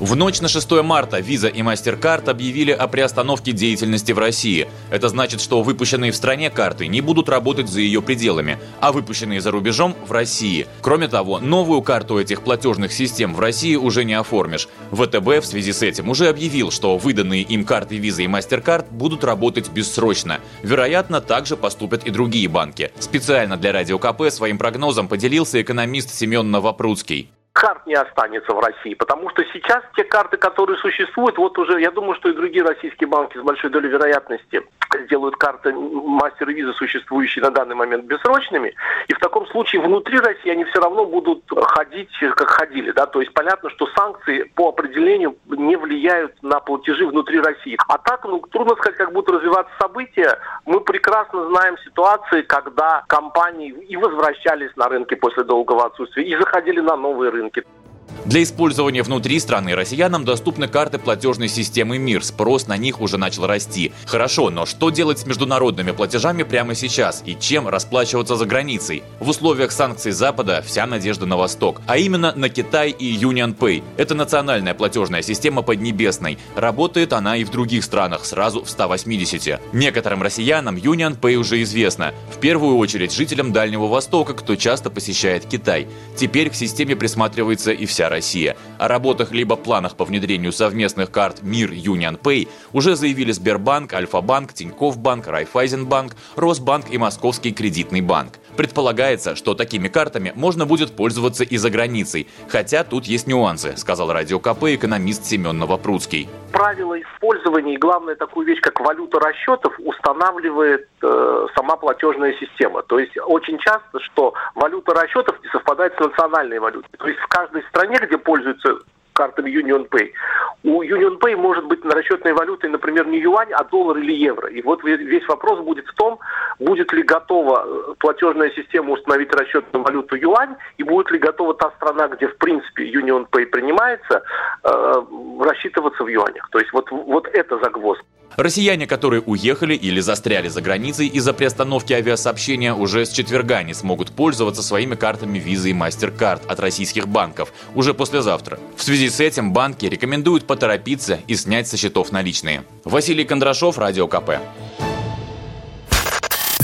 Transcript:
В ночь на 6 марта Visa и MasterCard объявили о приостановке деятельности в России. Это значит, что выпущенные в стране карты не будут работать за ее пределами, а выпущенные за рубежом – в России. Кроме того, новую карту этих платежных систем в России уже не оформишь. ВТБ в связи с этим уже объявил, что выданные им карты Visa и MasterCard будут работать бессрочно. Вероятно, также поступят и другие банки. Специально для Радио КП своим прогнозом поделился экономист Семен Новопрудский карт не останется в России, потому что сейчас те карты, которые существуют, вот уже, я думаю, что и другие российские банки с большой долей вероятности сделают карты мастер визы, существующие на данный момент, бессрочными, и в таком случае внутри России они все равно будут ходить, как ходили, да, то есть понятно, что санкции по определению не влияют на платежи внутри России. А так, ну, трудно сказать, как будут развиваться события. Мы прекрасно знаем ситуации, когда компании и возвращались на рынки после долгого отсутствия, и заходили на новые рынки. Для использования внутри страны россиянам доступны карты платежной системы МИР. Спрос на них уже начал расти. Хорошо, но что делать с международными платежами прямо сейчас и чем расплачиваться за границей? В условиях санкций Запада вся надежда на Восток, а именно на Китай и Union Pay. Это национальная платежная система Поднебесной. Работает она и в других странах, сразу в 180. Некоторым россиянам Union Pay уже известно. В первую очередь жителям Дальнего Востока, кто часто посещает Китай. Теперь к системе присматривается и вся Россия. О работах либо планах по внедрению совместных карт МИР Union Pay уже заявили Сбербанк, Альфа-банк, Тинькофф банк, Райфайзенбанк, Росбанк и Московский кредитный банк. Предполагается, что такими картами можно будет пользоваться и за границей. Хотя тут есть нюансы, сказал Радио КП экономист Семен Новопрудский. Правила использования и главное такую вещь, как валюта расчетов, устанавливает э, сама платежная система. То есть очень часто, что валюта расчетов не совпадает с национальной валютой. То есть в каждой стране, где пользуются картами Union Pay. У Union Pay может быть на расчетной валютой, например, не юань, а доллар или евро. И вот весь вопрос будет в том, будет ли готова э, платежная система установить расчетную валюту юань, и будет ли готова та страна, где в принципе Union Pay принимается, э, рассчитываться в юанях. То есть вот, вот это загвоздка. Россияне, которые уехали или застряли за границей из-за приостановки авиасообщения, уже с четверга не смогут пользоваться своими картами Visa и MasterCard от российских банков уже послезавтра. В связи с этим банки рекомендуют поторопиться и снять со счетов наличные. Василий Кондрашов, Радио КП.